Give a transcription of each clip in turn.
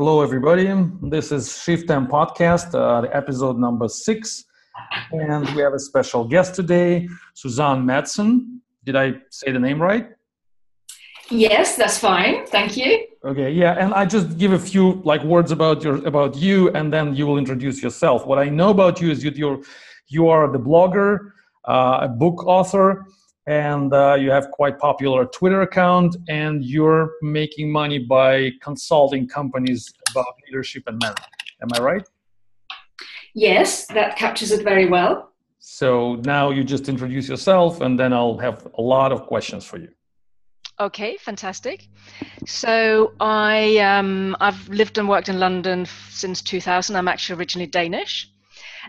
Hello, everybody. This is Shift-M Podcast, uh, episode number six. And we have a special guest today, Susanne Madsen. Did I say the name right? Yes, that's fine. Thank you. Okay, yeah, and I just give a few like words about your about you, and then you will introduce yourself. What I know about you is you you're, you are the blogger, uh, a book author, and uh, you have quite popular Twitter account, and you're making money by consulting companies about leadership and management. Am I right? Yes, that captures it very well. So now you just introduce yourself, and then I'll have a lot of questions for you. Okay, fantastic. So I um, I've lived and worked in London since 2000. I'm actually originally Danish,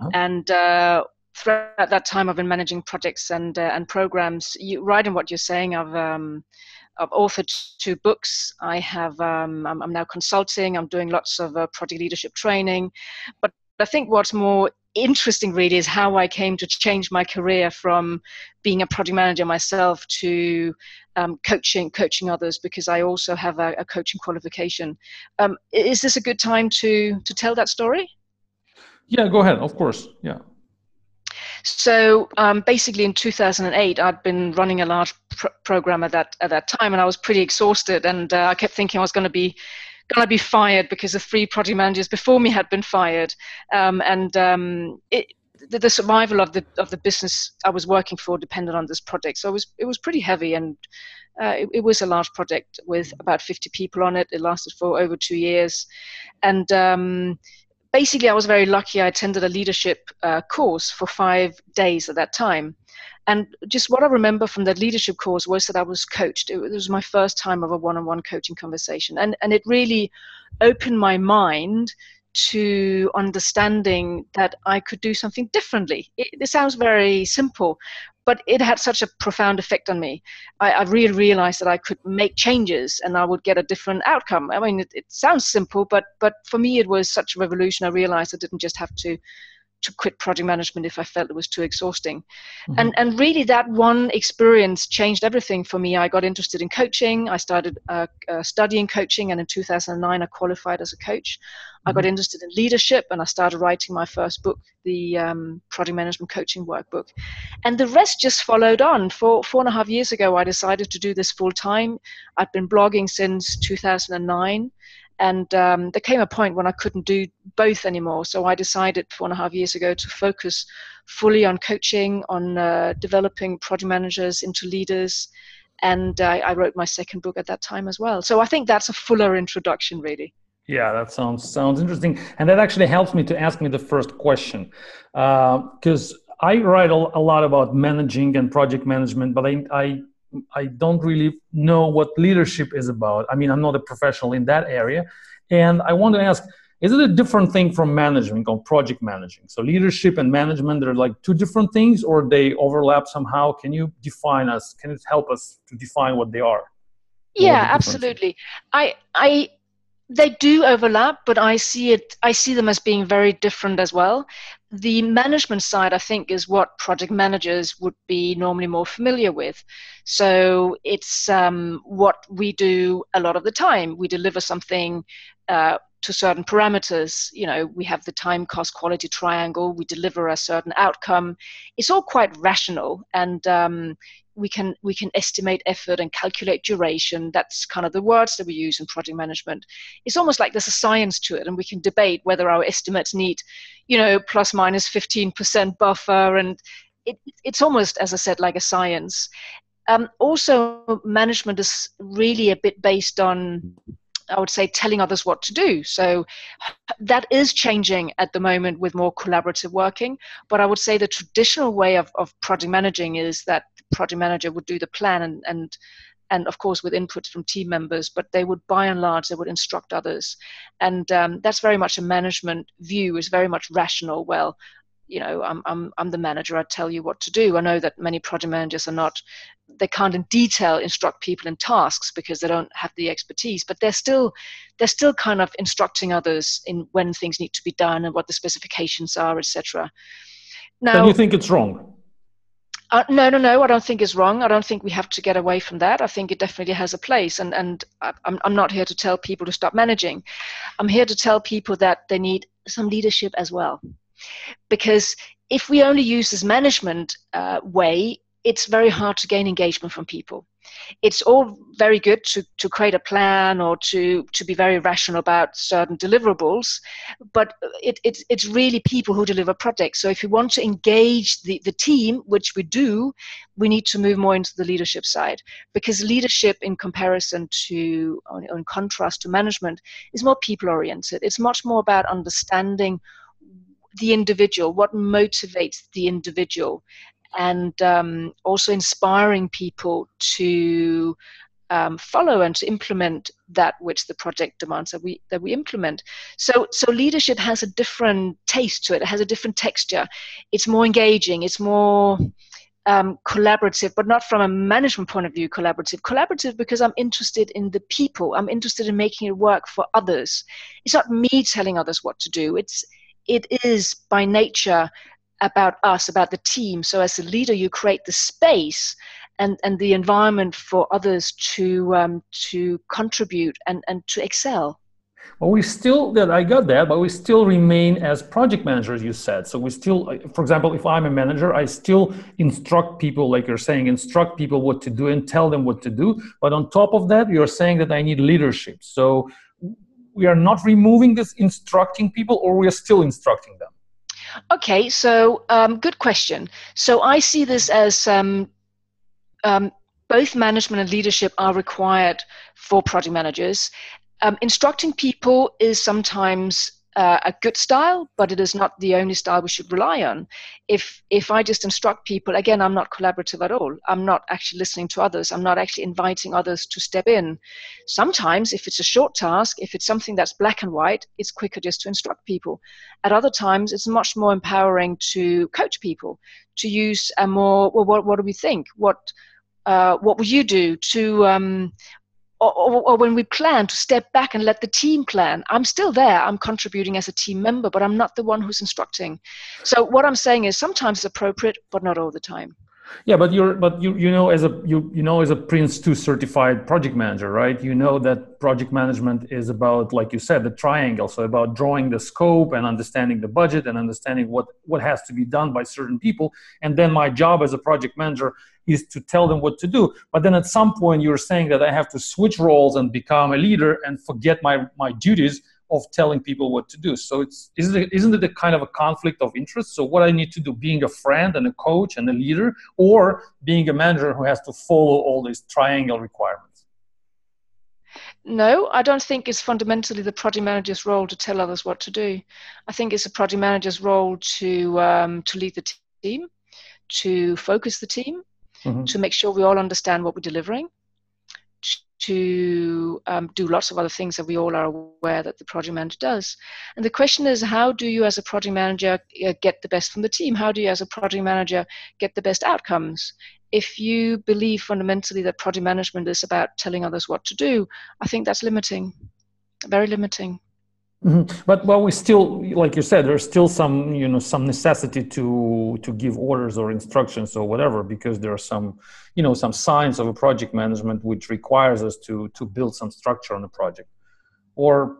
oh. and uh, throughout that time, I've been managing projects and uh, and programs. You, right in what you're saying, I've um, I've authored two books. I have um, I'm, I'm, now consulting. I'm doing lots of uh, project leadership training, but I think what's more interesting really is how I came to change my career from being a project manager myself to um, coaching coaching others because I also have a, a coaching qualification. Um, is this a good time to to tell that story? Yeah, go ahead. Of course. Yeah. So um, basically, in 2008, I'd been running a large pr- program at that at that time, and I was pretty exhausted. And uh, I kept thinking I was going to be going to be fired because the three project managers before me had been fired, um, and um, it, the, survival of the of the business I was working for depended on this project. So it was it was pretty heavy, and uh, it, it, was a large project with about 50 people on it. It lasted for over two years, and um, basically, I was very lucky. I attended a leadership uh, course for five days at that time. And just what I remember from that leadership course was that I was coached. It was my first time of a one on one coaching conversation. And, and it really opened my mind to understanding that I could do something differently. It, it, sounds very simple, but it had such a profound effect on me. I, I, really realized that I could make changes and I would get a different outcome. I mean, it, it sounds simple, but but for me, it was such a revolution. I realized I didn't just have to to quit project management if I felt it was too exhausting. Mm-hmm. And and really that one experience changed everything for me. I got interested in coaching. I started uh, uh, studying coaching, and in 2009 I qualified as a coach. Mm-hmm. I got mm-hmm. interested in leadership, and I started writing my first book, the um, project management coaching workbook. And the rest just followed on. For four and a half years ago, I decided to do this full time. I've been blogging since 2009 and um, there came a point when I couldn't do both anymore. So I decided four and a half years ago to focus fully on coaching, on uh, developing project managers into leaders. And uh, I wrote my second book at that time as well. So I think that's a fuller introduction, really. Yeah, that sounds sounds interesting, and that actually helps me to ask me the first question, because uh, I write a, lot about managing and project management, but I, I I don't really know what leadership is about. I mean, I'm not a professional in that area. And I want to ask, is it a different thing from management or project managing? So leadership and management, they're like two different things or they overlap somehow. Can you define us? Can it help us to define what they are? Yeah, absolutely. I I they do overlap, but I see it. I see them as being very different as well. The management side, I think, is what project managers would be normally more familiar with. So it's um, what we do a lot of the time. We deliver something uh, to certain parameters. You know, we have the time, cost, quality triangle. We deliver a certain outcome. It's all quite rational, and um, we can we can estimate effort and calculate duration that's kind of the words that we use in project management it's almost like there's a science to it and we can debate whether our estimates need you know plus minus 15% buffer and it, it's almost as i said like a science um, also management is really a bit based on I would say telling others what to do. So that is changing at the moment with more collaborative working. But I would say the traditional way of, of project managing is that project manager would do the plan and, and and of course with input from team members but they would by and large they would instruct others. And um, that's very much a management view is very much rational. Well you know I'm, I'm i'm the manager i tell you what to do. I know that many project managers are not they can't in detail instruct people in tasks because they don't have the expertise but they're still they're still kind of instructing others in when things need to be done and what the specifications are etc now do you think it's wrong Uh, no, no, no. I don't think it's wrong. I don't think we have to get away from that. I think it definitely has a place. And and I'm I'm not here to tell people to stop managing. I'm here to tell people that they need some leadership as well, because if we only use this management uh, way, it's very hard to gain engagement from people it's all very good to, to create a plan or to, to be very rational about certain deliverables, but it, it, it's really people who deliver projects. So if you want to engage the, the team, which we do, we need to move more into the leadership side because leadership in comparison to, in contrast to management, is more people oriented. It's much more about understanding the individual, what motivates the individual, and um, also inspiring people to um, follow and to implement that which the project demands that we that we implement. So so leadership has a different taste to it. It has a different texture. It's more engaging. It's more um, collaborative, but not from a management point of view. Collaborative, collaborative because I'm interested in the people. I'm interested in making it work for others. It's not me telling others what to do. It's it is by nature about us, about the team. So as a leader, you create the space and, and the environment for others to um, to contribute and, and to excel. Well, we still that I got that, but we still remain as project managers. You said so. We still, for example, if I'm a manager, I still instruct people, like you're saying, instruct people what to do and tell them what to do. But on top of that, you're saying that I need leadership. So we are not removing this instructing people, or we are still instructing them. Okay, so um, good question. So I see this as um, um, both management and leadership are required for project managers. Um, instructing people is sometimes uh, a good style, but it is not the only style we should rely on. If if I just instruct people, again, I'm not collaborative at all. I'm not actually listening to others. I'm not actually inviting others to step in. Sometimes, if it's a short task, if it's something that's black and white, it's quicker just to instruct people. At other times, it's much more empowering to coach people to use a more well, what, what do we think? What uh, what would you do to um, or, or, when we plan to step back and let the team plan i'm still there. I'm contributing as a team member but i'm not the one who's instructing. So what i'm saying is sometimes it's appropriate but not all the time yeah but you're but you you know as a you you know as a PRINCE2 certified project manager right? You know that project management is about like you said the triangle. So about drawing the scope and understanding the budget and understanding what what has to be done by certain people. And then my job as a project manager is to tell them what to do. But then at some point, you're saying that I have to switch roles and become a leader and forget my, my duties of telling people what to do. So it's isn't it, isn't it a kind of a conflict of interest? So what I need to do, being a friend and a coach and a leader, or being a manager who has to follow all these triangle requirements? No, I don't think it's fundamentally the project manager's role to tell others what to do. I think it's a project manager's role to um, to lead the team, to focus the team, mm-hmm. to make sure we all understand what we're delivering, to um, do lots of other things that we all are aware that the project manager does. And the question is, how do you as a project manager uh, get the best from the team? How do you as a project manager get the best outcomes? If you believe fundamentally that project management is about telling others what to do, I think that's limiting, very limiting. Mm-hmm. But well, we still, like you said, there's still some, you know, some necessity to to give orders or instructions or whatever, because there are some, you know, some signs of a project management which requires us to to build some structure on the project, or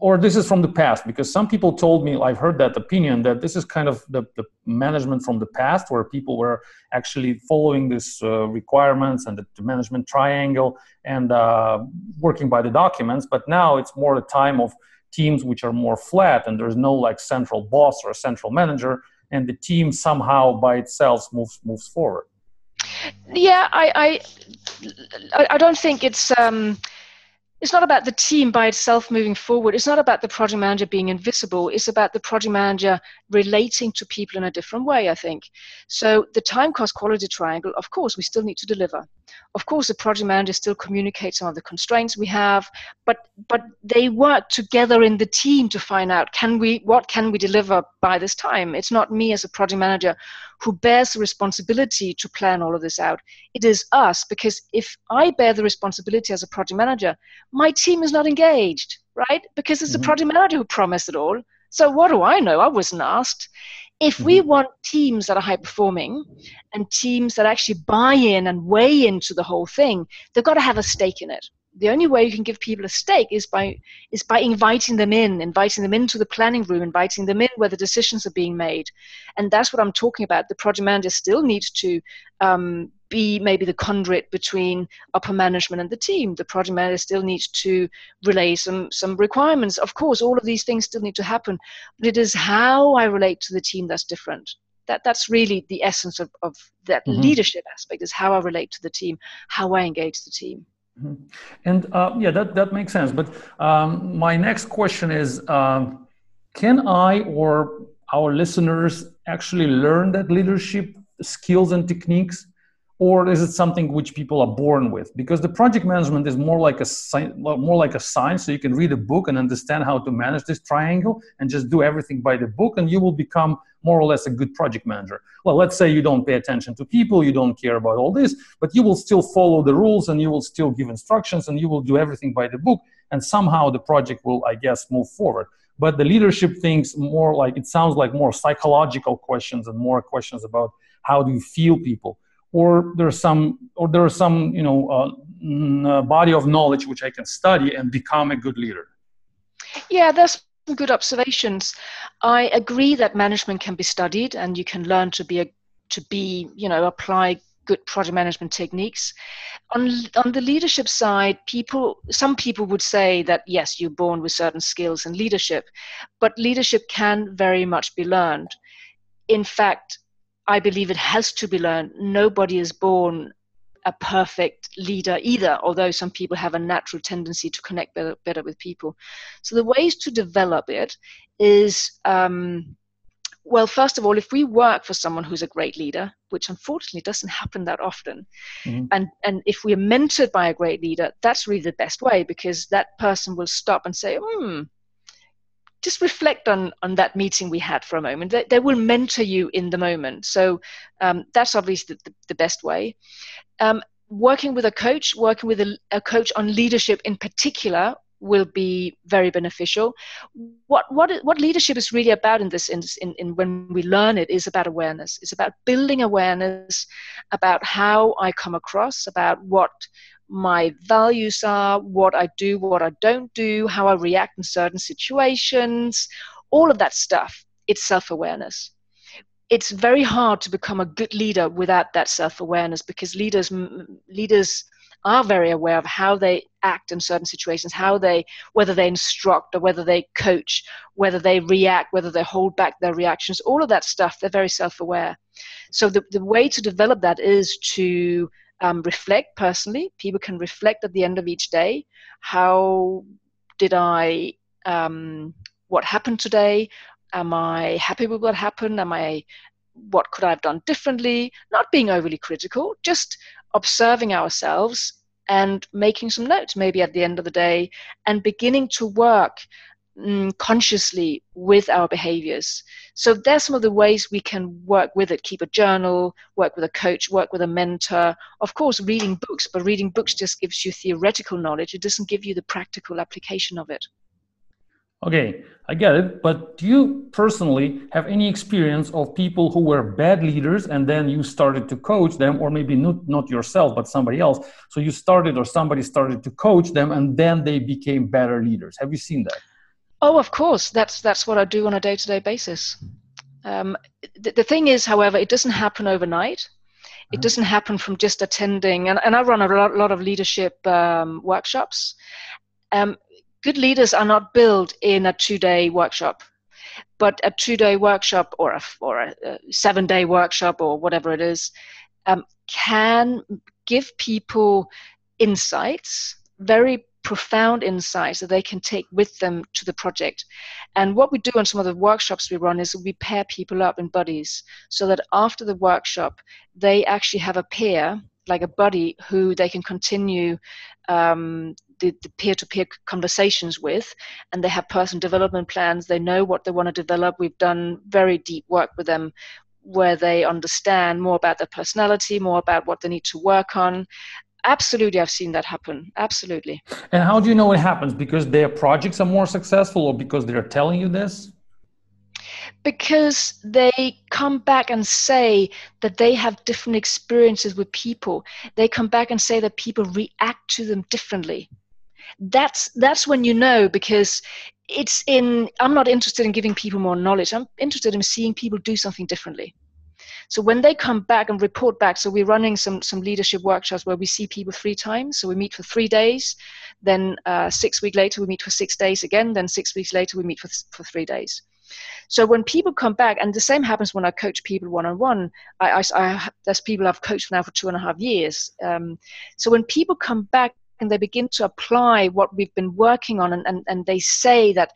or this is from the past, because some people told me I've heard that opinion that this is kind of the, the management from the past, where people were actually following these uh, requirements and the, the, management triangle and uh, working by the documents, but now it's more the time of teams which are more flat and there's no like central boss or central manager and the team somehow by itself moves moves forward yeah i i i don't think it's um it's not about the team by itself moving forward. It's not about the project manager being invisible. It's about the project manager relating to people in a different way, I think. So, the time cost quality triangle, of course, we still need to deliver. Of course, the project manager still communicates some of the constraints we have, but but they work together in the team to find out can we what can we deliver by this time. It's not me as a project manager who bears the responsibility to plan all of this out. It is us, because if I bear the responsibility as a project manager, my team is not engaged, right? Because it's mm-hmm. the project manager who promised it all. So what do I know? I wasn't asked. If we mm-hmm. want teams that are high performing and teams that actually buy in and weigh into the whole thing, they've got to have a stake in it the only way you can give people a stake is by is by inviting them in inviting them into the planning room inviting them in where the decisions are being made. And that's what i'm talking about. The project manager still needs to um, be maybe the conduit between upper management and the team. The project manager still needs to relay some some requirements. Of course all of these things still need to happen but it is how i relate to the team that's different. That that's really the essence of, of that mm-hmm. leadership aspect is how i relate to the team how i engage the team. And uh, yeah, that, that makes sense. But um, my next question is um, Can I or our listeners actually learn that leadership skills and techniques? Or is it something which people are born with? Because the project management is more like a more like a science. So you can read a book and understand how to manage this triangle and just do everything by the book, and you will become more or less a good project manager. Well, let's say you don't pay attention to people, you don't care about all this, but you will still follow the rules and you will still give instructions and you will do everything by the book, and somehow the project will, I guess, move forward. But the leadership things more like it sounds like more psychological questions and more questions about how do you feel people, or there's some, or there are some, you know, uh, uh body of knowledge which I can study and become a good leader. Yeah, that's good observations. I agree that management can be studied and you can learn to be a, to be, you know, apply good project management techniques. On on the leadership side, people some people would say that yes, you're born with certain skills in leadership, but leadership can very much be learned. In fact, I believe it has to be learned. Nobody is born a perfect leader either, although some people have a natural tendency to connect better, better with people. So the ways to develop it is, um, well, first of all, if we work for someone who's a great leader, which unfortunately doesn't happen that often, mm-hmm. and, and if we're mentored by a great leader, that's really the best way because that person will stop and say, hmm, just reflect on on that meeting we had for a moment. They, they will mentor you in the moment. So um, that's obviously the, the, best way. Um, working with a coach, working with a, a, coach on leadership in particular, will be very beneficial. What what what leadership is really about in this in, in, in when we learn it is about awareness. It's about building awareness about how I come across, about what my values are, what I do, what I don't do, how I react in certain situations, all of that stuff. It's self awareness. It's very hard to become a good leader without that self awareness because leaders leaders are very aware of how they act in certain situations, how they, whether they instruct or whether they coach, whether they react, whether they hold back their reactions, all of that stuff, they're very self aware. So the, the way to develop that is to um, reflect personally. People can reflect at the end of each day. How did I? Um, what happened today? Am I happy with what happened? Am I? What could I have done differently? Not being overly critical, just observing ourselves and making some notes maybe at the end of the day and beginning to work mm, consciously with our behaviors. So there's some of the ways we can work with it. Keep a journal, work with a coach, work with a mentor. Of course, reading books, but reading books just gives you theoretical knowledge. It doesn't give you the practical application of it. Okay, I get it. But do you personally have any experience of people who were bad leaders and then you started to coach them, or maybe not, not yourself, but somebody else? So you started, or somebody started to coach them, and then they became better leaders. Have you seen that? Oh, of course. That's that's what I do on a day-to-day basis. Um, the, the, thing is, however, it doesn't happen overnight. It uh-huh. doesn't happen from just attending, and, and I run a lot, lot of leadership um, workshops. Um, good leaders are not built in a two-day workshop, but a two-day workshop or a or a, a seven-day workshop or whatever it is um, can give people insights, very profound insights that they can take with them to the project. And what we do on some of the workshops we run is we pair people up in buddies so that after the workshop, they actually have a peer, like a buddy, who they can continue um, the, the peer-to-peer conversations with and they have personal development plans. They know what they want to develop. We've done very deep work with them where they understand more about their personality, more about what they need to work on, absolutely i've seen that happen. Absolutely. And how do you know it happens? Because their projects are more successful or because they're telling you this? Because they come back and say that they have different experiences with people. They come back and say that people react to them differently that's that's when you know because it's in i'm not interested in giving people more knowledge i'm interested in seeing people do something differently so when they come back and report back, so we're running some some leadership workshops where we see people three times. So we meet for three days, then uh, six weeks later we meet for six days again, then six weeks later we meet for for three days. So when people come back, and the same happens when I coach people one on one. I, I, I, there's people I've coached now for two and a half years. Um, so when people come back and they begin to apply what we've been working on, and, and, and they say that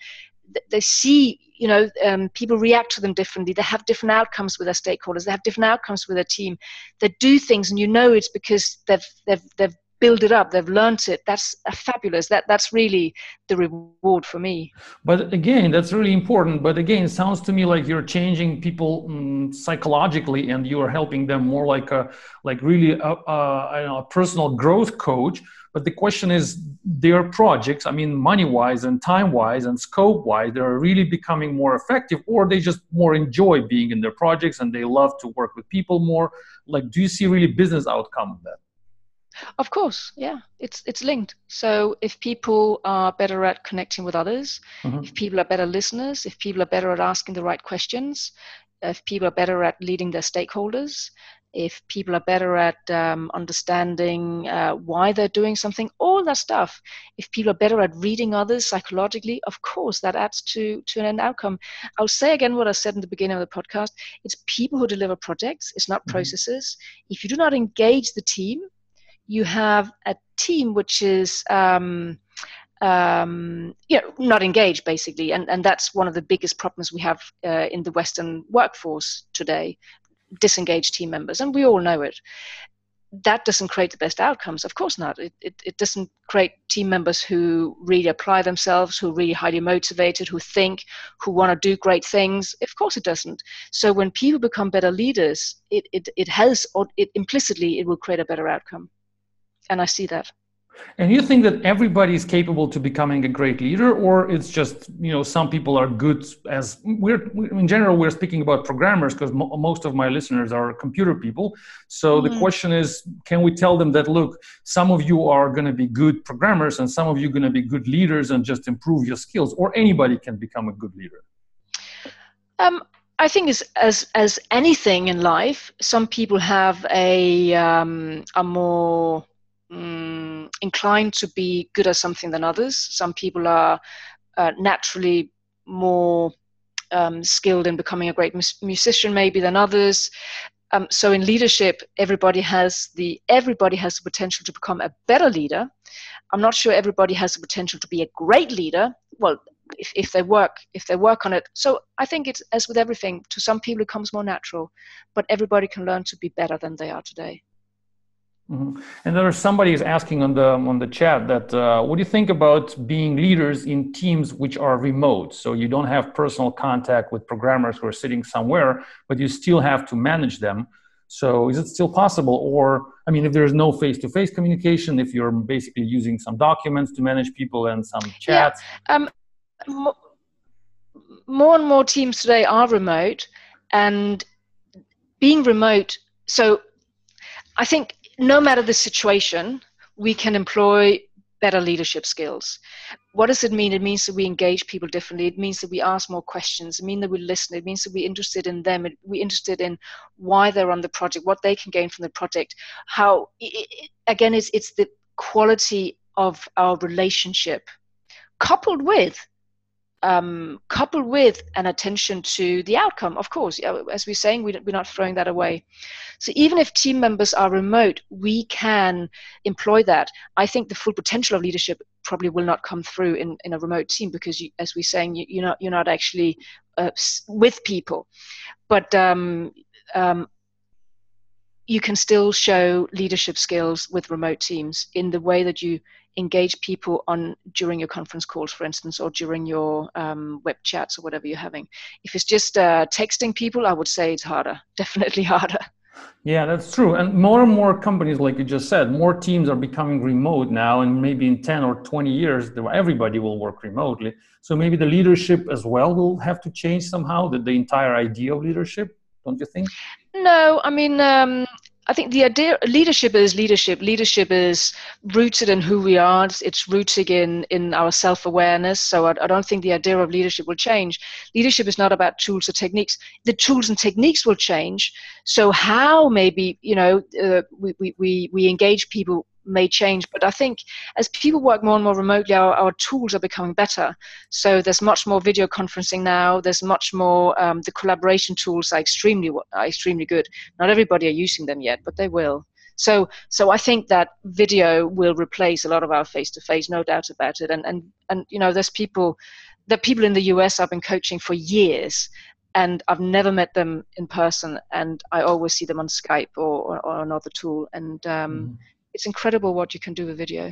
they see you know um, people react to them differently. They have different outcomes with their stakeholders. They have different outcomes with their team. They do things and you know it's because they've they've they've built it up. They've learned it. That's fabulous. That that's really the reward for me. But again that's really important. But again sounds to me like you're changing people um, psychologically and you are helping them more like a like really a, a personal growth coach. But the question is, their projects, I mean, money wise and time wise and scope wise, they're really becoming more effective, or they just more enjoy being in their projects and they love to work with people more. Like, do you see really business outcome of that? Of course, yeah, it's it's linked. So if people are better at connecting with others, mm-hmm. if people are better listeners, if people are better at asking the right questions, if people are better at leading their stakeholders, if people are better at um, understanding uh, why they're doing something, all that stuff. If people are better at reading others psychologically, of course, that adds to, to an end outcome. I'll say again what I said in the beginning of the podcast it's people who deliver projects, it's not mm-hmm. processes. If you do not engage the team, you have a team which is. Um, um, you know, not engaged basically, and and that's one of the biggest problems we have uh, in the Western workforce today disengaged team members, and we all know it. That doesn't create the best outcomes. Of course not. It, it, it doesn't create team members who really apply themselves, who are really highly motivated, who think, who want to do great things. Of course it doesn't. So when people become better leaders, it, it, it or it implicitly, it will create a better outcome. And I see that. And you think that everybody is capable to becoming a great leader, or it's just you know some people are good as we're in general we're speaking about programmers because mo- most of my listeners are computer people. So mm-hmm. the question is, can we tell them that look, some of you are going to be good programmers, and some of you are going to be good leaders, and just improve your skills, or anybody can become a good leader? Um, I think as as as anything in life, some people have a um, a more um, inclined to be good at something than others. Some people are uh, naturally more um, skilled in becoming a great musician, maybe than others. Um, so in leadership, everybody has the everybody has the potential to become a better leader. I'm not sure everybody has the potential to be a great leader. Well, if, if they work if they work on it. So I think it's as with everything. To some people, it comes more natural, but everybody can learn to be better than they are today. Mm-hmm. And there's somebody is asking on the on the chat that uh, what do you think about being leaders in teams which are remote? So you don't have personal contact with programmers who are sitting somewhere, but you still have to manage them. So is it still possible? Or I mean, if there's no face-to-face communication, if you're basically using some documents to manage people and some chats. Yeah. Um, more and more teams today are remote, and being remote. So I think no matter the situation, we can employ better leadership skills. What does it mean? It means that we engage people differently. It means that we ask more questions. It means that we listen. It means that we're interested in them. We're interested in why they're on the project, what they can gain from the project. How, again, it's, it's the quality of our relationship coupled with um, coupled with an attention to the outcome, of course, as we're saying, we're not throwing that away. So even if team members are remote, we can employ that. I think the full potential of leadership probably will not come through in, in a remote team because, you, as we're saying, you, are not you're not actually uh, with people, but um, um, you can still show leadership skills with remote teams in the way that you engage people on during your conference calls, for instance, or during your um, web chats or whatever you're having. If it's just uh, texting people, I would say it's harder, definitely harder. Yeah, that's true. And more and more companies, like you just said, more teams are becoming remote now. And maybe in 10 or 20 years, everybody will work remotely. So maybe the leadership as well will have to change somehow, the, the entire idea of leadership, don't you think? No, I mean, um, I think the idea leadership is leadership. Leadership is rooted in who we are. It's, it's rooted in in our self awareness. So I, I, don't think the idea of leadership will change. Leadership is not about tools or techniques. The tools and techniques will change. So how maybe you know uh, we, we we we engage people may change. But I think as people work more and more remotely, our, our tools are becoming better. So there's much more video conferencing now. There's much more. Um, the collaboration tools are extremely are extremely good. Not everybody are using them yet, but they will. So so I think that video will replace a lot of our face to face, no doubt about it. And and and you know, there's people. The people in the US I've been coaching for years, and I've never met them in person, and I always see them on Skype or, or, or another tool. And um, mm it's incredible what you can do with video.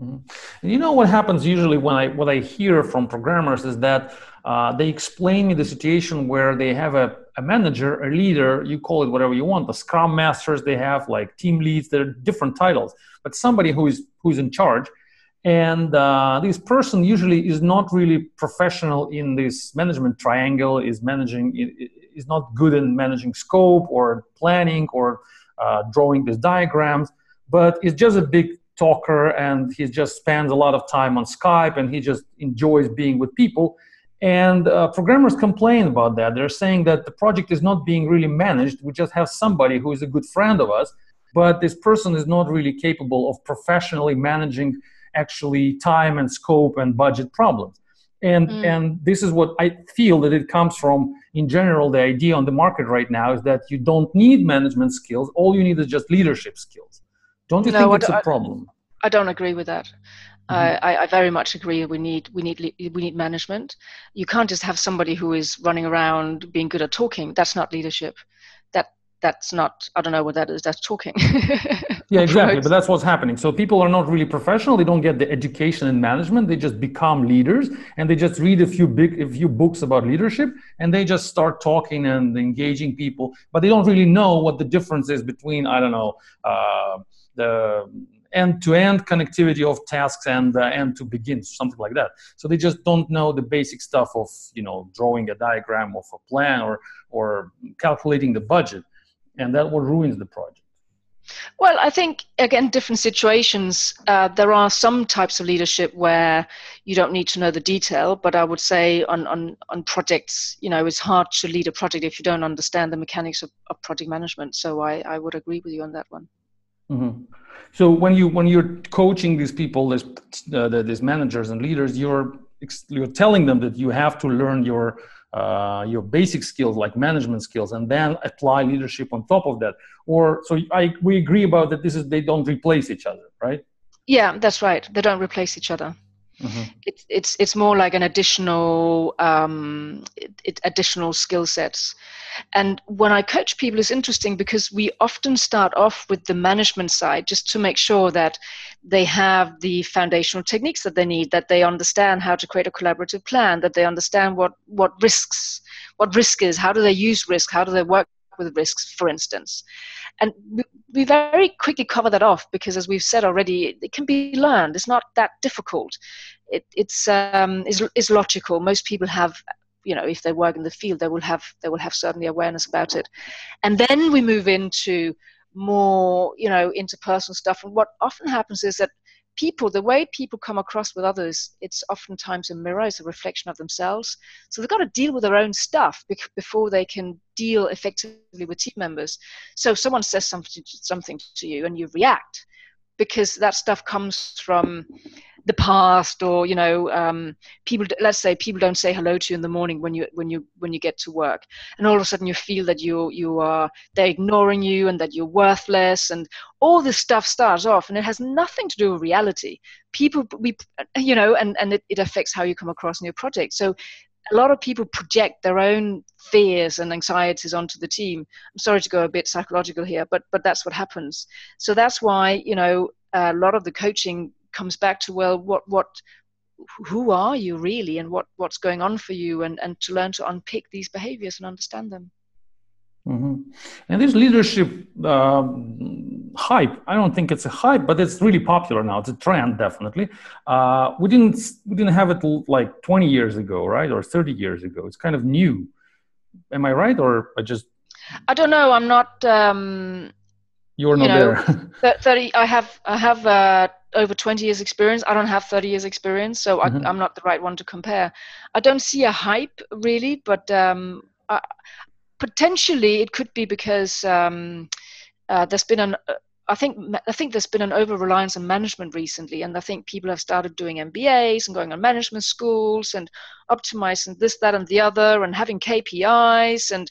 Mm-hmm. You know what happens usually when I what I hear from programmers is that uh, they explain me the situation where they have a, a manager, a leader, you call it whatever you want, the scrum masters they have, like team leads, they're different titles, but somebody who is who's in charge. And uh, this person usually is not really professional in this management triangle, is managing, is not good in managing scope or planning or uh, drawing these diagrams but he's just a big talker and he just spends a lot of time on Skype and he just enjoys being with people. And uh, programmers complain about that. They're saying that the project is not being really managed. We just have somebody who is a good friend of us, but this person is not really capable of professionally managing actually time and scope and budget problems. And, mm. and this is what I feel that it comes from in general. The idea on the market right now is that you don't need management skills. All you need is just leadership skills don't you no, think it's a problem? I don't agree with that. Mm-hmm. I, I, very much agree. We need we need we need management. You can't just have somebody who is running around being good at talking. That's not leadership. That that's not. I don't know what that is. That's talking. yeah, exactly. But that's what's happening. So people are not really professional. They don't get the education in management. They just become leaders, and they just read a few big a few books about leadership, and they just start talking and engaging people. But they don't really know what the difference is between I don't know. Uh, the end-to-end connectivity of tasks and uh, end to begin something like that so they just don't know the basic stuff of you know drawing a diagram of a plan or or calculating the budget and that what ruins the project well, I think again, different situations. Uh, there are some types of leadership where you don't need to know the detail, but I would say on on on projects, you know, it's hard to lead a project if you don't understand the mechanics of, of project management. So I, I would agree with you on that one. Mm-hmm. So when you when you're coaching these people, these uh, these managers and leaders, you're you're telling them that you have to learn your uh, your basic skills like management skills and then apply leadership on top of that. Or so I we agree about that. This is they don't replace each other, right? Yeah, that's right. They don't replace each other. Mm-hmm. It's it's it's more like an additional um, it, it, additional skill sets. And when I coach people, it's interesting because we often start off with the management side just to make sure that they have the foundational techniques that they need, that they understand how to create a collaborative plan, that they understand what what risks, what risk is, how do they use risk, how do they work with risks, for instance. And we very quickly cover that off because, as we've said already, it can be learned. It's not that difficult. It, it's um, is is logical. Most people have, you know, if they work in the field, they will have they will have certainly awareness about it. And then we move into more, you know, interpersonal stuff. And what often happens is that people, the way people come across with others, it's oftentimes a mirror, it's a reflection of themselves. So they've got to deal with their own stuff before they can deal effectively with team members. So someone says something, something to you and you react because that stuff comes from the past or you know um, people let's say people don't say hello to you in the morning when you when you when you get to work and all of a sudden you feel that you you are they're ignoring you and that you're worthless and all this stuff starts off and it has nothing to do with reality people we you know and and it, it affects how you come across in your project so a lot of people project their own fears and anxieties onto the team. I'm sorry to go a bit psychological here, but but that's what happens. So that's why you know a lot of the coaching comes back to well what what who are you really and what what's going on for you and and to learn to unpick these behaviors and understand them Mm-hmm. And this leadership um, hype, I don't think it's a hype, but it's really popular now. It's a trend, definitely. Uh, we didn't we didn't have it like 20 years ago, right, or 30 years ago. It's kind of new. Am I right, or I just? I don't know. I'm not. Um, You're not you know, there. 30. I have. I have. Uh, over 20 years experience i don't have 30 years experience so Mhm. I, i'm not the right one to compare i don't see a hype really but um, I, potentially it could be because um, uh, there's been an uh, I think I think there's been an over reliance on management recently, and I think people have started doing MBAs and going on management schools and optimizing this, that, and the other, and having KPIs, and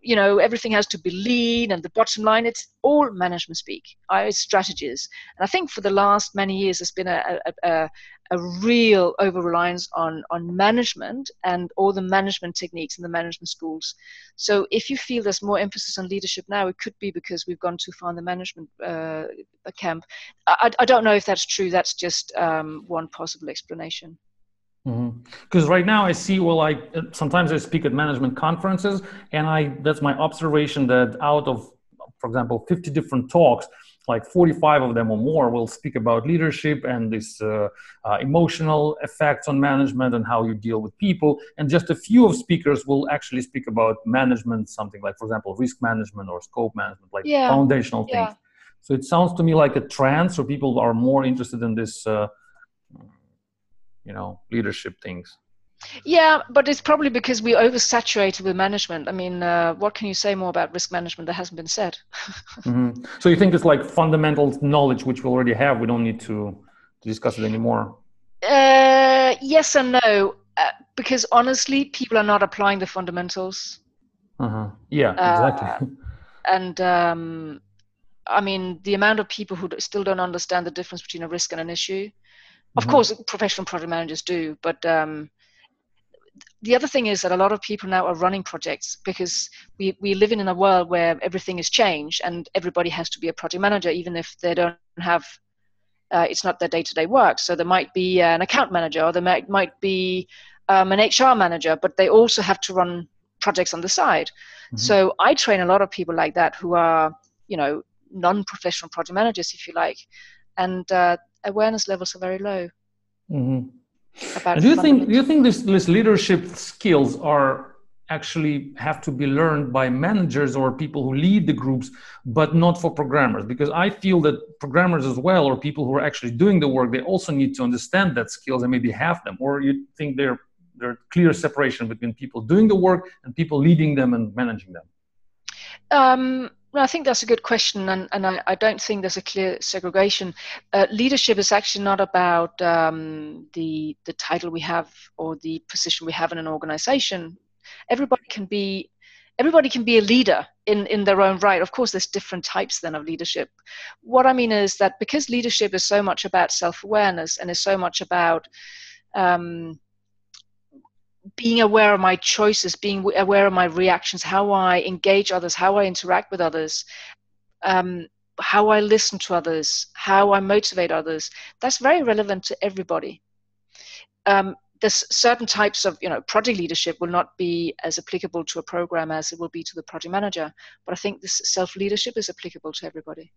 you know everything has to be lean, and the bottom line it's all management speak, uh, strategies, and I think for the last many years there's been a, a, a, a real over reliance on on management and all the management techniques in the management schools. So if you feel there's more emphasis on leadership now, it could be because we've gone too far in the management uh, camp. I, I don't know if that's true. That's just um, one possible explanation. Because mm-hmm. right now I see, well, I sometimes I speak at management conferences, and I that's my observation that out of, for example, 50 different talks, like 45 of them or more will speak about leadership and this uh, uh, emotional effects on management and how you deal with people and just a few of speakers will actually speak about management something like for example risk management or scope management like Yeah. foundational Yeah. things so it sounds to me like a trend so people are more interested in this uh, you know leadership things Yeah, but it's probably because we oversaturated with management. I mean, uh, what can you say more about risk management that hasn't been said? hmm so you think it's like fundamental knowledge which we already have we don't need to, to discuss it anymore Uh, yes and no, uh, because honestly, people are not applying the fundamentals. uh-huh. yeah Uh, exactly and um, I mean, the amount of people who still don't understand the difference between a risk and an issue. Of Mhm. course, professional project managers do, but um, the other thing is that a lot of people now are running projects because we, we live in a world where everything is changed and everybody has to be a project manager, even if they don't have, uh, it's not their day to day work. So there might be an account manager or there might, might be um, an HR manager, but they also have to run projects on the side. Mhm. So I train a lot of people like that who are, you know, non professional project managers, if you like. And uh, awareness levels are very low hmm about do you think do you think this, this leadership skills are actually have to be learned by managers or people who lead the groups, but not for programmers? Because I feel that programmers as well, or people who are actually doing the work, they also need to understand that skills and maybe have them. Or you think there there clear separation between people doing the work and people leading them and managing them? Um, I think that's a good question, and, and I, I don't think there's a clear segregation. Uh, leadership is actually not about um, the the title we have or the position we have in an organization. Everybody can be everybody can be a leader in, in their own right. Of course, there's different types then of leadership. What I mean is that because leadership is so much about self awareness and is so much about um, being aware of my choices, being aware of my reactions, how I engage others, how I interact with others, um, how I listen to others, how I motivate others. That's very relevant to everybody. Um, there's certain types of, you know, project leadership will not be as applicable to a program as it will be to the project manager. But I think this self leadership is applicable to everybody.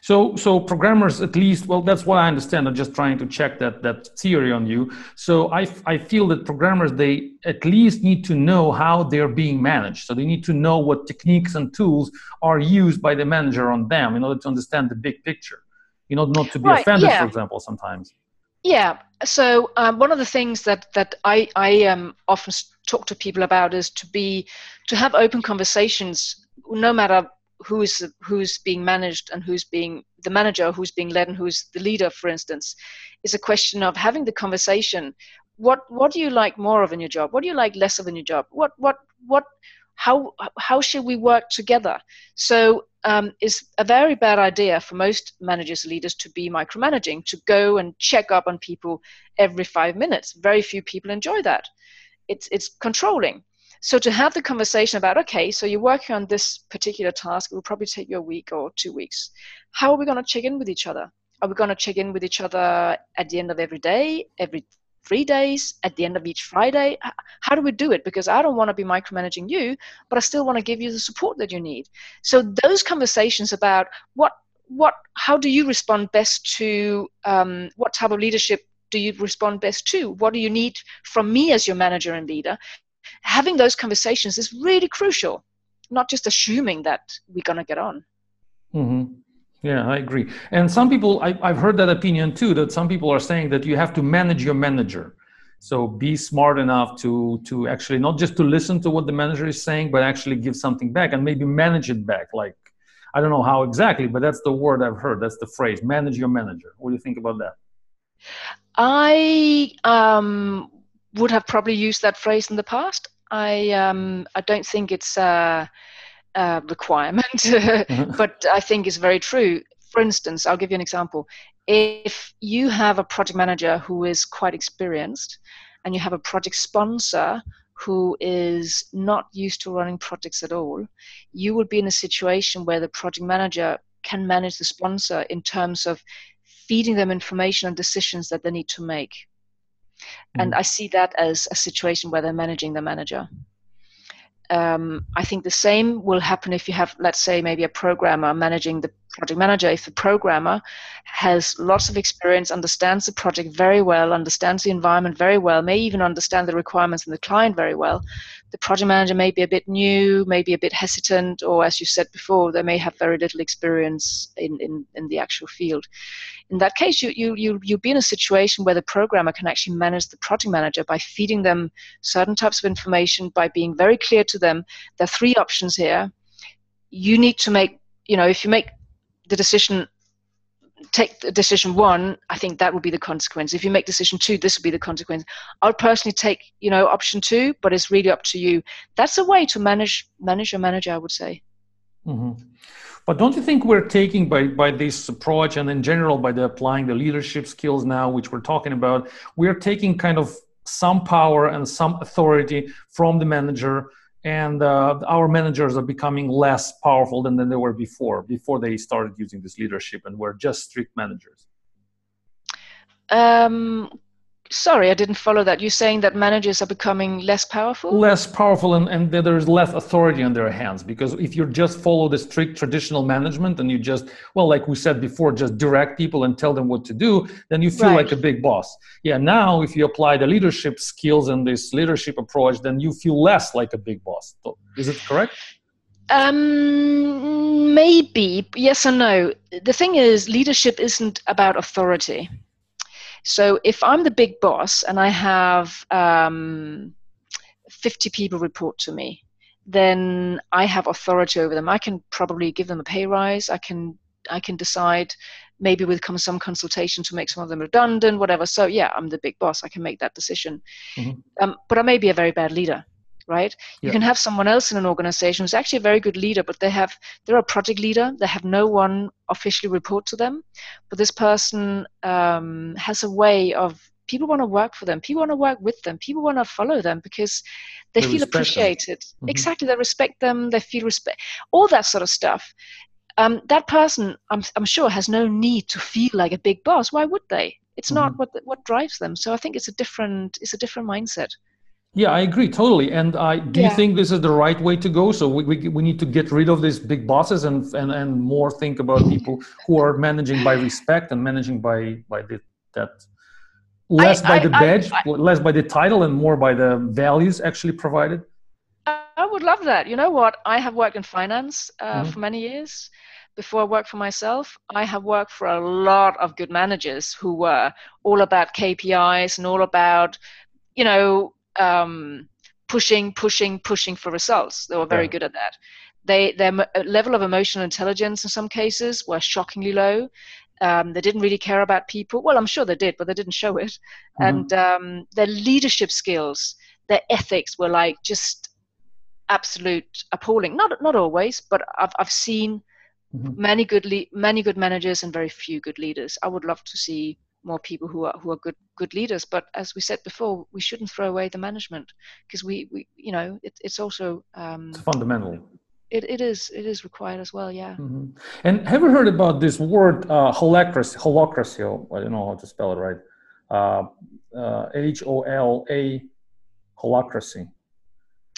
So, so programmers at least, well, that's what I understand. I'm just trying to check that that theory on you. So, I, I feel that programmers they at least need to know how they're being managed. So they need to know what techniques and tools are used by the manager on them in order to understand the big picture. You know, not to be Right, offended, yeah. for example, sometimes. Yeah. So um, one of the things that that I I um, often talk to people about is to be to have open conversations, no matter who's who's being managed and who's being the manager, who's being led, and who's the leader. For instance, is a question of having the conversation. What what do you like more of in your job? What do you like less of in your job? What what what how how should we work together? So um, it's a very bad idea for most managers leaders to be micromanaging, to go and check up on people every five minutes. Very few people enjoy that. It's it's controlling. So to have the conversation about, okay, so you're working on this particular task, it will probably take you a week or two weeks. How are we going to check in with each other? Are we going to check in with each other at the end of every day, every three days at the end of each Friday? How do we do it? Because I don't want to be micromanaging you, but I still want to give you the support that you need. So those conversations about what what how do you respond best to um, what type of leadership do you respond best to? What do you need from me as your manager and leader? Having those conversations is really crucial, not just assuming that we're going to get on. Mm-hmm. Yeah, I agree. And some people, I, have heard that opinion too, that some people are saying that you have to manage your manager. So be smart enough to to actually not just to listen to what the manager is saying, but actually give something back and maybe manage it back. Like I don't know how exactly, but that's the word I've heard. That's the phrase. Manage your manager. What do you think about that? I um, would have probably used that phrase in the past. I um, I don't think it's. a, uh, requirement, mm-hmm. but I think it's very true. For instance, I'll give you an example. If you have a project manager who is quite experienced and you have a project sponsor who is not used to running projects at all, you would be in a situation where the project manager can manage the sponsor in terms of feeding them information and decisions that they need to make. Mm. And I see that as a situation where they're managing the manager um, I think the same will happen if you have, let's say, maybe a programmer managing the project manager. If the programmer has lots of experience, understands the project very well, understands the environment very well, may even understand the requirements and the client very well, the project manager may be a bit new, maybe a bit hesitant, or as you said before, they may have very little experience in, in, in the actual field. In that case, you, you, you, you'll be in a situation where the programmer can actually manage the project manager by feeding them certain types of information, by being very clear to them. There are three options here. You need to make, you know, if you make the decision take the decision one, I think that would be the consequence. If you make decision two, this would be the consequence. I would personally take, you know, option two, but it's really up to you. That's a way to manage manage your manager, I would say. Mm-hmm. But don't you think we're taking by by this approach and in general by the applying the leadership skills now, which we're talking about, we're taking kind of some power and some authority from the manager and uh, our managers are becoming less powerful than, than they were before before they started using this leadership and were just strict managers. Um, sorry i didn't follow that. You're saying that managers are becoming less powerful? Less powerful and, and there's less authority in their hands because if you just follow the strict traditional management and you just well like we said before just direct people and tell them what to do then you feel right. like a big boss. Yeah now if you apply the leadership skills and this leadership approach then you feel less like a big boss. Is it correct? Um, maybe yes and no. The thing is leadership isn't about authority so if I'm the big boss and I have um, 50 people report to me, then I have authority over them. I can probably give them a pay rise. I can I can decide maybe with some consultation to make some of them redundant, whatever. So yeah, I'm the big boss. I can make that decision. Mm-hmm. Um, but I may be a very bad leader right? You can have someone else in an organization who's actually a very good leader but they have they're a project leader. They have no one officially report to them. But this person um, has a way of people want to work for them. People want to work with them. People want to follow them because they, they feel appreciated. Mm-hmm. exactly they respect them. They feel respect all that sort of stuff. Um, that person I'm, I'm sure has no need to feel like a big boss. Why would they? It's mm-hmm. not what what drives them. So i think it's a different it's a different mindset yeah, I agree totally. And I do yeah. you think this is the right way to go? So we, we, we need to get rid of these big bosses and, and, and more think about people who are managing by respect and managing by, by the, that less I, by I, the badge, I, less by the title and more by the values actually provided. I would love that. You know what? I have worked in finance uh, mm-hmm. for many years. Before I worked for myself, I have worked for a lot of good managers who were all about KPIs and all about, you know, um, pushing, pushing, pushing for results. They were very yeah. good at that. They, their level of emotional intelligence in some cases were shockingly low. Um, they didn't really care about people. Well, I'm sure they did, but they didn't show it. Mm-hmm. And um, their leadership skills, their ethics were like just absolute appalling. Not not always, but I've I've seen mm-hmm. many good le- many good managers and very few good leaders. I would love to see more people who are who are good good leaders. But as we said before, we shouldn't throw away the management because we, we you know it, it's also um, it's fundamental. It, it is it is required as well. Yeah. Mm-hmm. And have you heard about this word uh, holacracy? Holacracy. I don't know how to spell it right. uh, uh, H O L A holacracy.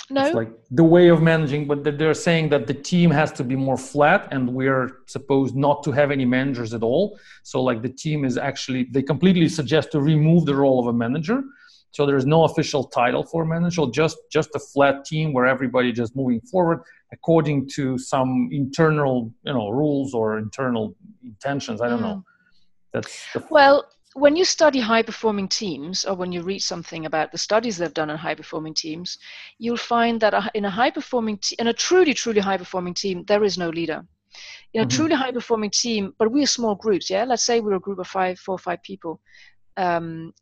No. It's like the way of managing, but they're saying that the team has to be more flat, and we're supposed not to have any managers at all. So, like the team is actually, they completely suggest to remove the role of a manager. So there is no official title for a manager, just just a flat team where everybody just moving forward according to some internal, you know, rules or internal intentions. I don't mm. know. That's the well when you study high performing teams or when you read something about the studies they've done on high performing teams you'll find that in a high performing te- in a truly truly high performing team there is no leader in a mm-hmm. truly high performing team but we're small groups yeah let's say we're a group of five four or five people um,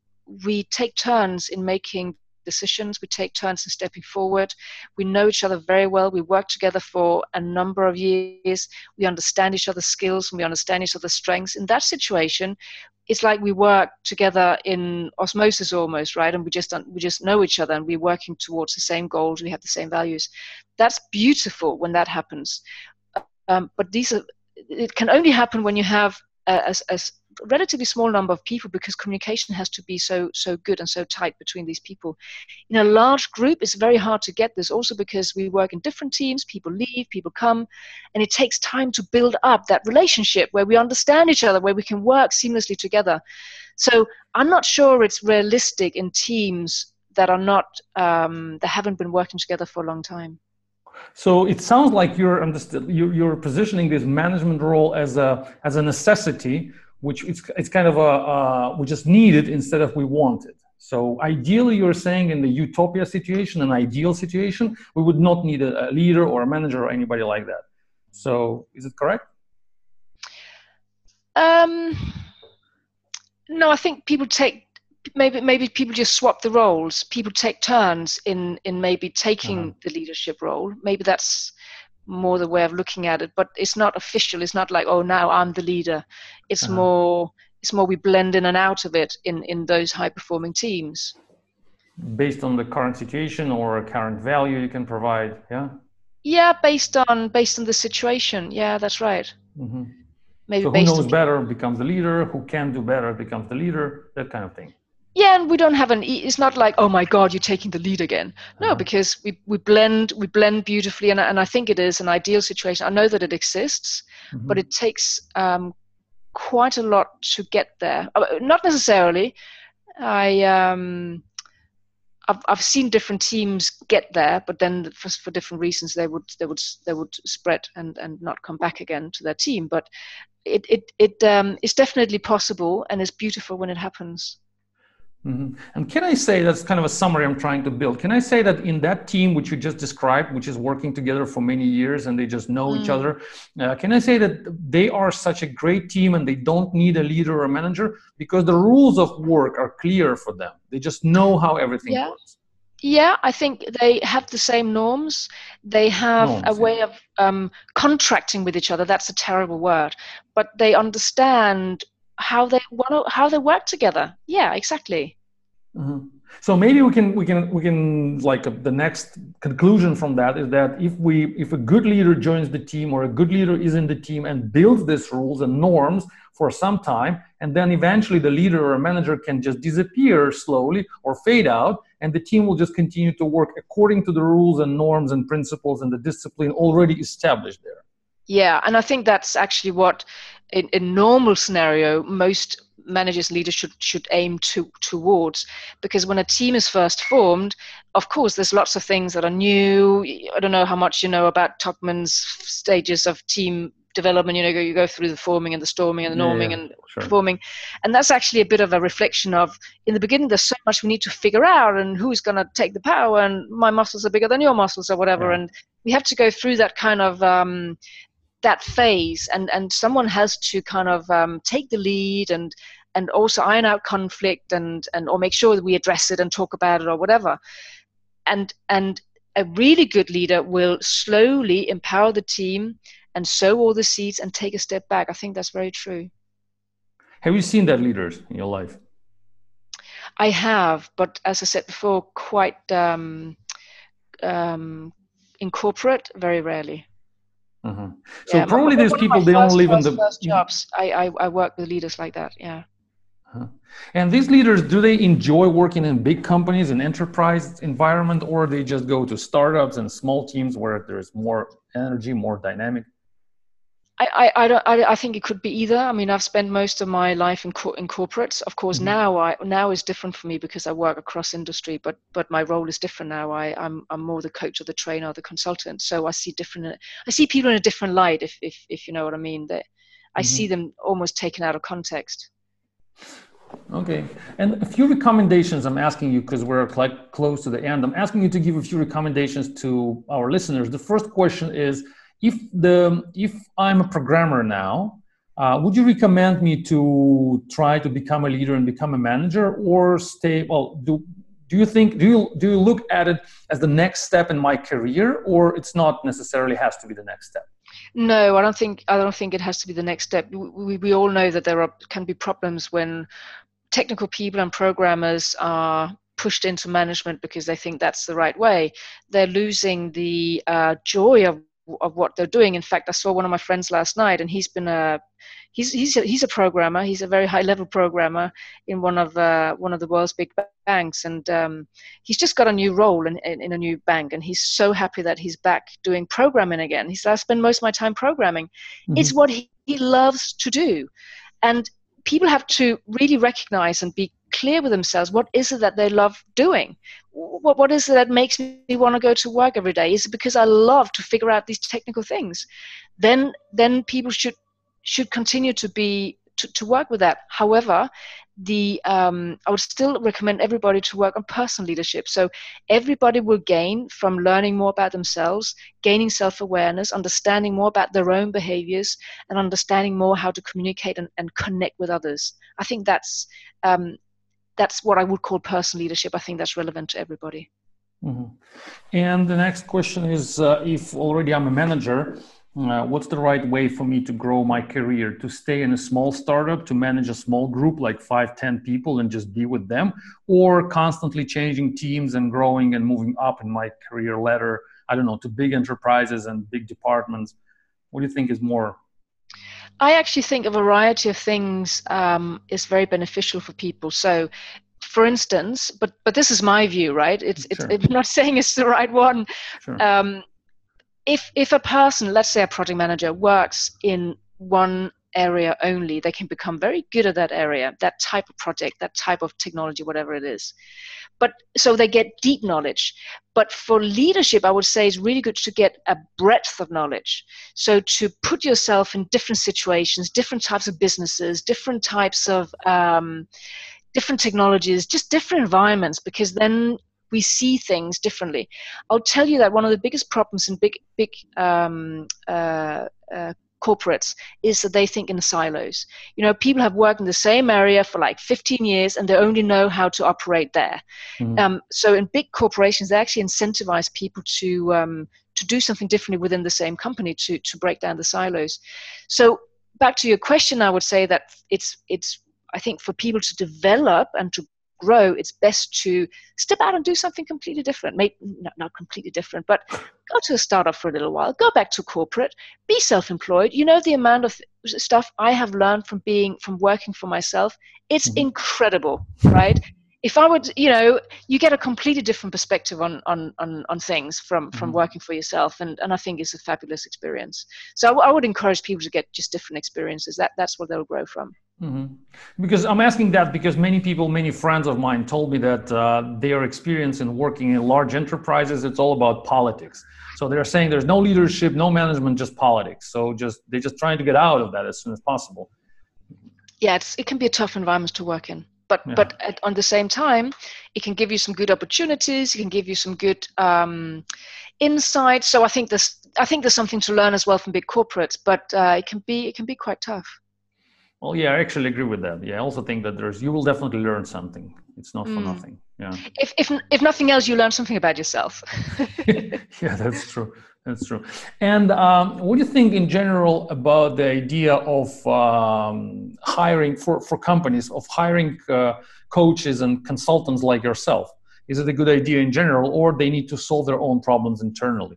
we take turns in making decisions. We take turns in stepping forward. We know each other very well. We work together for a number of years. We understand each other's skills and we understand each other's strengths. In that situation, it's like we work together in osmosis almost, right? And we just we just know each other and we're working towards the same goals. We have the same values. That's beautiful when that happens. Um, but these are it can only happen when you have a, a, relatively small number of people because communication has to be so so good and so tight between these people. In a large group it's very hard to get this also because we work in different teams people leave people come and it takes time to build up that relationship where we understand each other where we can work seamlessly together. So i'm not sure it's realistic in teams that are not um, that haven't been working together for a long time. So it sounds like you're, you're positioning this management role as a as a necessity which it's, it's kind of a uh, we just need it instead of we want it. So ideally, you're saying in the utopia situation, an ideal situation, we would not need a, a leader or a manager or anybody like that. So is it correct? Um, no, I think people take maybe maybe people just swap the roles. People take turns in in maybe taking uh-huh. the leadership role. Maybe that's more the way of looking at it but it's not official. It's not like oh now i'm the leader. It's uh-huh. more it's more we blend in and out of it in in those high performing teams. Based on the current situation or a current value you can provide yeah? Yeah based on based on the situation. Yeah that's right. Mm-hmm. maybe so who knows better becomes the leader who can do better becomes the leader that kind of thing yeah and we don't have an it's not like oh my god you're taking the lead again no uh-huh. because we, we blend we blend beautifully and, and i think it is an ideal situation i know that it exists mm-hmm. but it takes um, quite a lot to get there uh, not necessarily i um, I've, I've seen different teams get there, but then for, for different reasons they would they would they would spread and, and not come back again to their team. But it it it um, is definitely possible and it's beautiful when it happens. Mm-hmm. And can I say that's kind of a summary I'm trying to build? Can I say that in that team which you just described, which is working together for many years and they just know mm. each other, uh, can I say that they are such a great team and they don't need a leader or a manager because the rules of work are clear for them? They just know how everything yeah. works. Yeah, I think they have the same norms. They have norms, a way yeah. of um, contracting with each other. That's a terrible word, but they understand how they want how they work together. Yeah, exactly. Mm-hmm. So maybe we can we can we can like uh, the next conclusion from that is that if we if a good leader joins the team or a good leader is in the team and builds these rules and norms for some time and then eventually the leader or manager can just disappear slowly or fade out and the team will just continue to work according to the rules and norms and principles and the discipline already established there yeah and i think that's actually what in, in normal scenario most managers leaders should should aim to towards. Because when a team is first formed of course there's lots of things that are new. I don't know how much you know about Tuckman's stages of team development. You know you go through the forming and the storming and the norming yeah, yeah, and sure. forming and that's actually a bit of a reflection of in the beginning there's so much we need to figure out and who's going to take the power and my muscles are bigger than your muscles or whatever. Yeah. and we have to go through that kind of um, that phase and and someone has to kind of um, take the lead and and also iron out conflict and and or make sure that we address it and talk about it or whatever. And and a really good leader will slowly empower the team and sow all the seeds and take a step back. I think that's very true. Have you seen that leaders in your life? I have but as i said before quite um, um, in corporate very rarely uh-huh. So yeah, probably these people they don't live in the first jobs. I, I I work with leaders like that. Yeah. Uh-huh. And these leaders, do they enjoy working in big companies and enterprise environment, or they just go to startups and small teams where there's more energy, more dynamic? I, I, I, don't, I, I think it could be either. I mean, I've spent most of my life in, co- in corporates. Of course, mm-hmm. now I now is different for me because I work across industry, but but my role is different now. I, I'm I'm more the coach or the trainer or the consultant. So I see different. I see people in a different light, if if if you know what I mean. That I mm-hmm. see them almost taken out of context. Okay, and a few recommendations I'm asking you because we're like close to the end. I'm asking you to give a few recommendations to our listeners. The first question is if the if I'm a programmer now, uh, would you recommend me to try to become a leader and become a manager, or stay? Well, do do you think do you do you look at it as the next step in my career, or it's not necessarily has to be the next step? No, I don't think I don't think it has to be the next step. We, we all know that there are can be problems when technical people and programmers are pushed into management because they think that's the right way. They're losing the uh, joy of of what they're doing. In fact, I saw one of my friends last night, and he's been a he's he's a, he's a programmer. He's a very high level programmer in one of uh, one of the world's big banks, and um, he's just got a new role in, in, in a new bank, and he's so happy that he's back doing programming again. He said, "I spend most of my time programming. Mm-hmm. It's what he, he loves to do," and people have to really recognize and be clear with themselves what is it that they love doing what, what is it that makes me want to go to work every day is it because i love to figure out these technical things then then people should should continue to be to, to work with that however the um, I would still recommend everybody to work on personal leadership. So everybody will gain from learning more about themselves, gaining self-awareness, understanding more about their own behaviors, and understanding more how to communicate and, and connect with others. I think that's um, that's what I would call personal leadership. I think that's relevant to everybody. Mm-hmm. And the next question is, uh, if already I'm a manager uh, what's the right way for me to grow my career to stay in a small startup to manage a small group like five ten people and just be with them or constantly changing teams and growing and moving up in my career ladder i don't know to big enterprises and big departments what do you think is more i actually think a variety of things um, is very beneficial for people so for instance but but this is my view right it's sure. it's, not saying it's the right one sure. um, if if a person let's say a project manager works in one area only they can become very good at that area that type of project that type of technology whatever it is. But so they get deep knowledge. But for leadership i would say it's really good to get a breadth of knowledge. So to put yourself in different situations different types of businesses different types of um, different technologies just different environments because then we see things differently. I'll tell you that one of the biggest problems in big big um, uh, uh, corporates is that they think in silos. You know, people have worked in the same area for like 15 years and they only know how to operate there. Mm-hmm. Um, so in big corporations, they actually incentivize people to um, to do something differently within the same company to to break down the silos. So back to your question, I would say that it's it's I think for people to develop and to grow, it's best to step out and do something completely different. Maybe not, not completely different, but go to a startup for a little while, go back to corporate, be self-employed. You know the amount of stuff I have learned from being from working for myself. It's mm-hmm. incredible, right? if I would, you know, you get a completely different perspective on on on, on things from from mm-hmm. working for yourself, and and I think it's a fabulous experience. So I, w- I would encourage people to get just different experiences. That that's what they'll grow from. Mm-hmm. Because I'm asking that because many people, many friends of mine told me that uh, their experience in working in large enterprises, it's all about politics. So they're saying there's no leadership, no management, just politics. So just they're just trying to get out of that as soon as possible. Yeah, it can be a tough environment to work in but yeah. but at, on the same time it can give you some good opportunities it can give you some good um, insights so i think there's i think there's something to learn as well from big corporates but uh, it can be it can be quite tough well yeah i actually agree with that yeah i also think that there's you will definitely learn something it's not for mm. nothing yeah if, if if nothing else you learn something about yourself yeah that's true that's true. And um, what do you think in general about the idea of um, hiring for, for companies, of hiring uh, coaches and consultants like yourself? Is it a good idea in general, or they need to solve their own problems internally?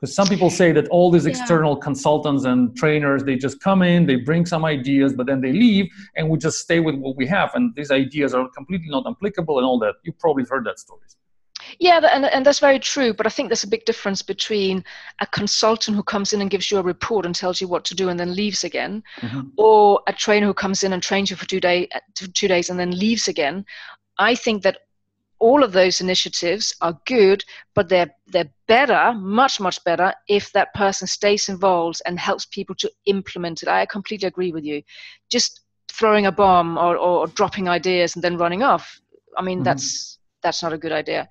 Because some people say that all these external yeah. consultants and trainers they just come in they bring some ideas but then they leave and we just stay with what we have and these ideas are completely not applicable and all that you probably heard that stories yeah, and, and that's very true. But I think there's a big difference between a consultant who comes in and gives you a report and tells you what to do and then leaves again, mm-hmm. or a trainer who comes in and trains you for two, day, two days and then leaves again. I think that all of those initiatives are good, but they're they're better, much much better, if that person stays involved and helps people to implement it. I completely agree with you. Just throwing a bomb or, or dropping ideas and then running off. I mean, mm-hmm. that's that's not a good idea.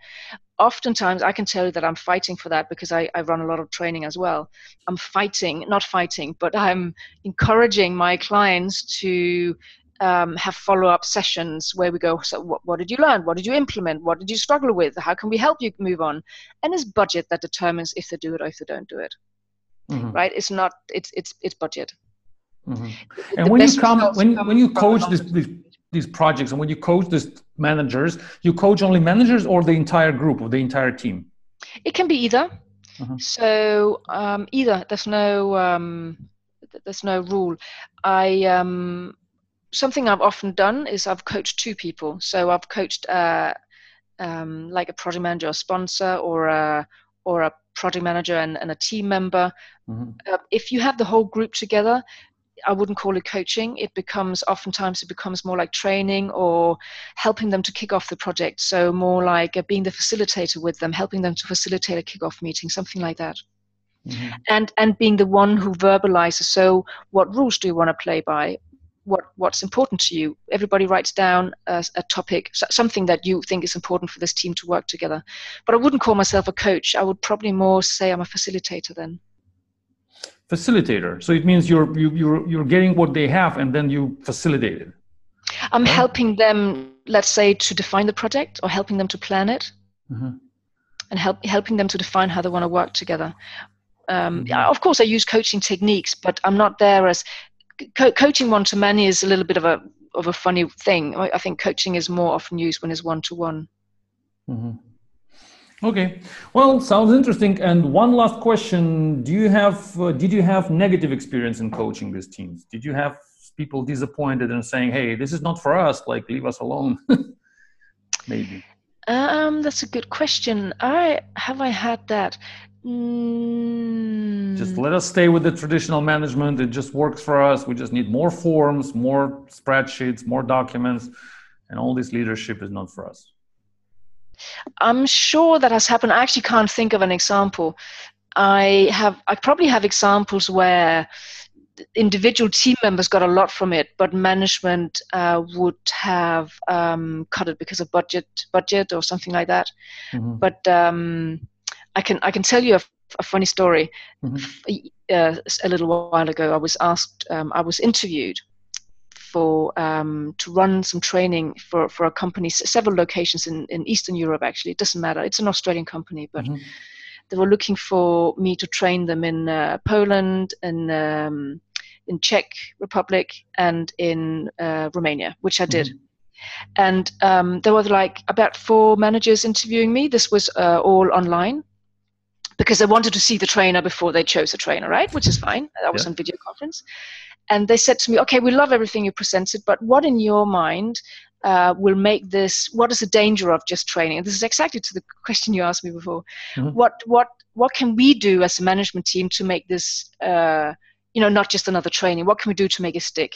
Oftentimes, I can tell you that I'm fighting for that because I, I run a lot of training as well. I'm fighting, not fighting, but I'm encouraging my clients to um, have follow-up sessions where we go so what, what, did you learn? What did you implement? What did you struggle with? How can we help you move on? And it's budget that determines if they do it or if they don't do it. Mm-hmm. right? It's not it's it's it's budget. Mm-hmm. and when you come when, when you coach this, this, these projects and when you coach these managers you coach only managers or the entire group or the entire team? It can be either. Uh-huh. so um, either. There's no um, there's no rule. I um, something I've often done is I've coached two people. So I've coached uh, um, like a project manager, a sponsor, or a or a project manager and, and a team member. Mm-hmm. Uh, if you have the whole group together, I wouldn't call it coaching. It becomes oftentimes it becomes more like training or helping them to kick off the project. So more like uh, being the facilitator with them, helping them to facilitate a kickoff meeting, something like that. Mm-hmm. And and being the one who verbalizes. So what rules do you want to play by? What what's important to you. Everybody writes down a, a, topic, something that you think is important for this team to work together. But I wouldn't call myself a coach. I would probably more say I'm a facilitator then. Facilitator. So it means you're you, you're you're getting what they have and then you facilitate it. I'm right? helping them, let's say, to define the project or helping them to plan it, mm-hmm. and help helping them to define how they want to work together. Um, mm-hmm. Of course, I use coaching techniques, but I'm not there as co- coaching one to many is a little bit of a of a funny thing. I, I think coaching is more often used when it's one to one. Okay, well, sounds interesting. And one last question: Do you have uh, did you have negative experience in coaching these teams? Did you have people disappointed and saying, "Hey, this is not for us. Like, leave us alone"? Maybe. Um, that's a good question. I have I had that. Mm. Just let us stay with the traditional management. It just works for us. We just need more forms, more spreadsheets, more documents, and all this leadership is not for us. I'm sure that has happened. I actually can't think of an example. I have. I probably have examples where individual team members got a lot from it, but management uh, would have um, cut it because of budget, budget or something like that. Mm-hmm. But um, I can I can tell you a, a funny story. Mm-hmm. Uh, a little while ago, I was asked. Um, I was interviewed for um, to run some training for for a company, several locations in in Eastern Europe. Actually, it doesn't matter. It's an Australian company, but. Mm-hmm. They were looking for me to train them in uh, Poland and um, in Czech Republic and in uh, Romania, which I did. Mm-hmm. And um, there were like about four managers interviewing me. This was uh, all online because they wanted to see the trainer before they chose a trainer, right? Which is fine. That was yeah. on video conference. And they said to me, okay, we love everything you presented, but what in your mind uh, will make this, what is the danger of just training? And this is exactly to the question you asked me before. Mm-hmm. What, what, what can we do as a management team to make this, uh, you know, not just another training? What can we do to make it stick?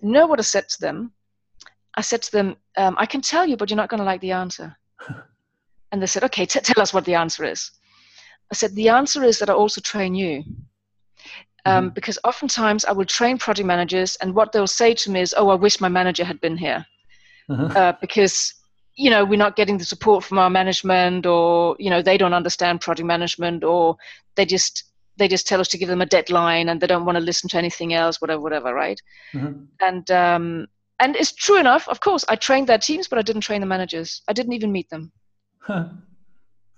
You know what I said to them? I said to them, um, I can tell you, but you're not going to like the answer. and they said, okay, t- tell us what the answer is. I said, the answer is that I also train you. Um, mm-hmm. Because oftentimes I will train project managers, and what they'll say to me is, "Oh, I wish my manager had been here," uh-huh. uh, because you know we're not getting the support from our management, or you know they don't understand project management, or they just they just tell us to give them a deadline, and they don't want to listen to anything else, whatever, whatever, right? Mm-hmm. And um, and it's true enough. Of course, I trained their teams, but I didn't train the managers. I didn't even meet them.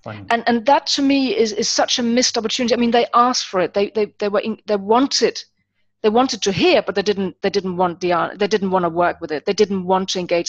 Fine. And and that to me is is such a missed opportunity. I mean, they asked for it. They they they were in, they wanted they wanted to hear, but they didn't they didn't want the they didn't want to work with it. They didn't want to engage